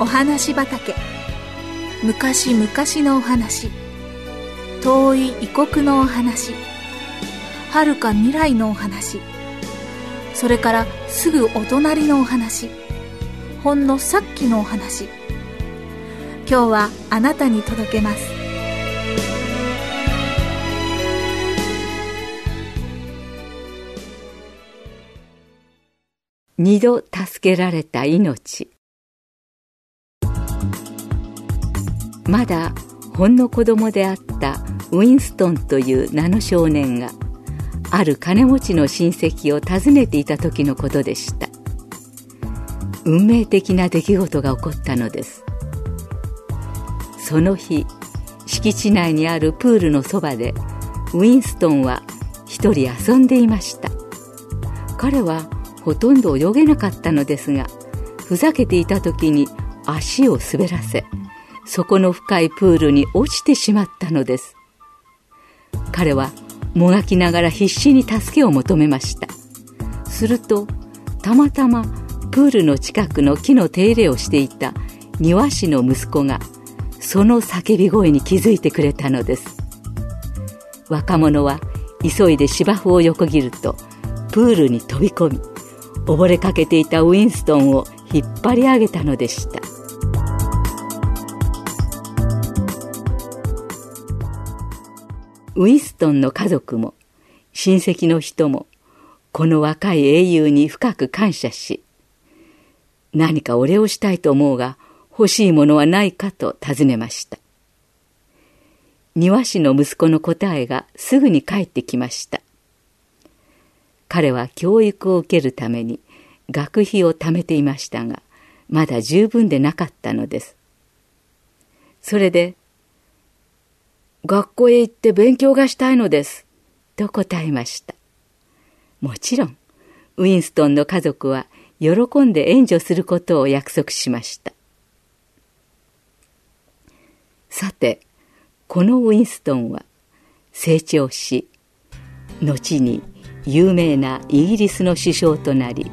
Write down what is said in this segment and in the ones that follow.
お話畑。昔々のお話。遠い異国のお話。遥か未来のお話。それからすぐお隣のお話。ほんのさっきのお話。今日はあなたに届けます。二度助けられた命。まだほんの子供であったウィンストンという名の少年がある金持ちの親戚を訪ねていた時のことでした。運命的な出来事が起こったのです。その日敷地内にあるプールのそばでウィンストンは一人遊んでいました。彼はほとんど泳げなかったのですがふざけていた時に足を滑らせ底の深いプールに落ちてしまったのです。彼はもがきながら必死に助けを求めました。するとたまたまプールの近くの木の手入れをしていた庭師の息子がその叫び声に気づいてくれたのです。若者は急いで芝生を横切るとプールに飛び込み溺れかけていたウィンストンを引っ張り上げたのでした。ウィストンの家族も親戚の人もこの若い英雄に深く感謝し何かお礼をしたいと思うが欲しいものはないかと尋ねました。庭師の息子の答えがすぐに返ってきました。彼は教育を受けるために学費を貯めていましたがまだ十分でなかったのです。それで学校へ行って勉強がしたいのです。と答えました。もちろん、ウィンストンの家族は喜んで援助することを約束しました。さて、このウィンストンは成長し、後に有名なイギリスの首相となり、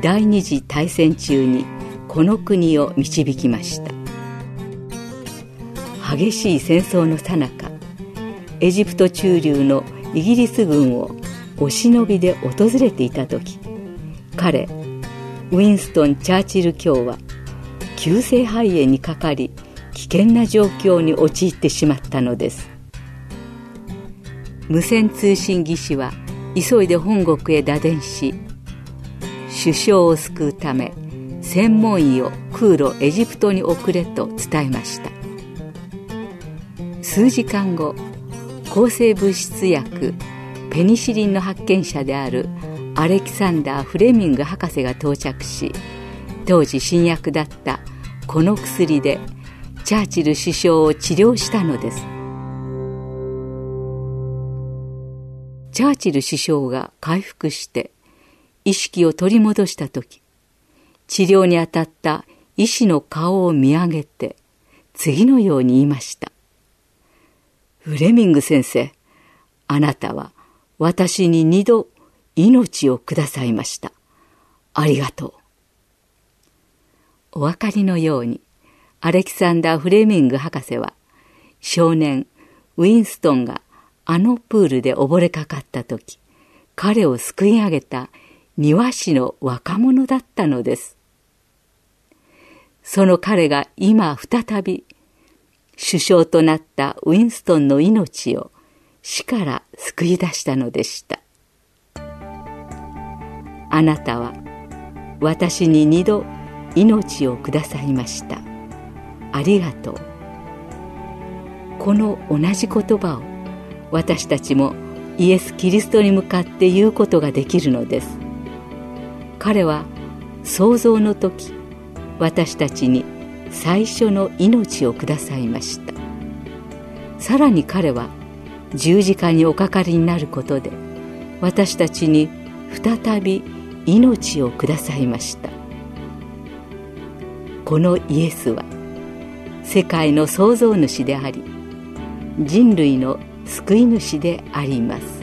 第二次大戦中にこの国を導きました。激しい戦争の最中エジプト駐留のイギリス軍をお忍びで訪れていた時彼ウィンストン・チャーチル卿は急性肺炎にかかり危険な状況に陥ってしまったのです。無線通信技師は急いで本国へ打電し首相を救うため専門医を空路エジプトに送れと伝えました。数時間後抗生物質薬ペニシリンの発見者であるアレキサンダー・フレミング博士が到着し当時新薬だったこの薬でチャーチル首相を治療したのです。チャーチル首相が回復して意識を取り戻した時治療に当たった医師の顔を見上げて次のように言いました。フレミング先生、あなたは私に二度命をくださいました。ありがとう。お分かりのように、アレキサンダー・フレミング博士は、少年ウィンストンがあのプールで溺れかかった時、彼を救い上げた庭師の若者だったのです。その彼が今再び首相となったウィンストンの命を死から救い出したのでした。あなたは私に二度命をくださいました。ありがとう。この同じ言葉を私たちもイエス・キリストに向かって言うことができるのです。彼は創造の時私たちに最初の命をくださいました。さらに彼は十字架におかかりになることで私たちに再び命をくださいました。このイエスは世界の創造主であり人類の救い主であります。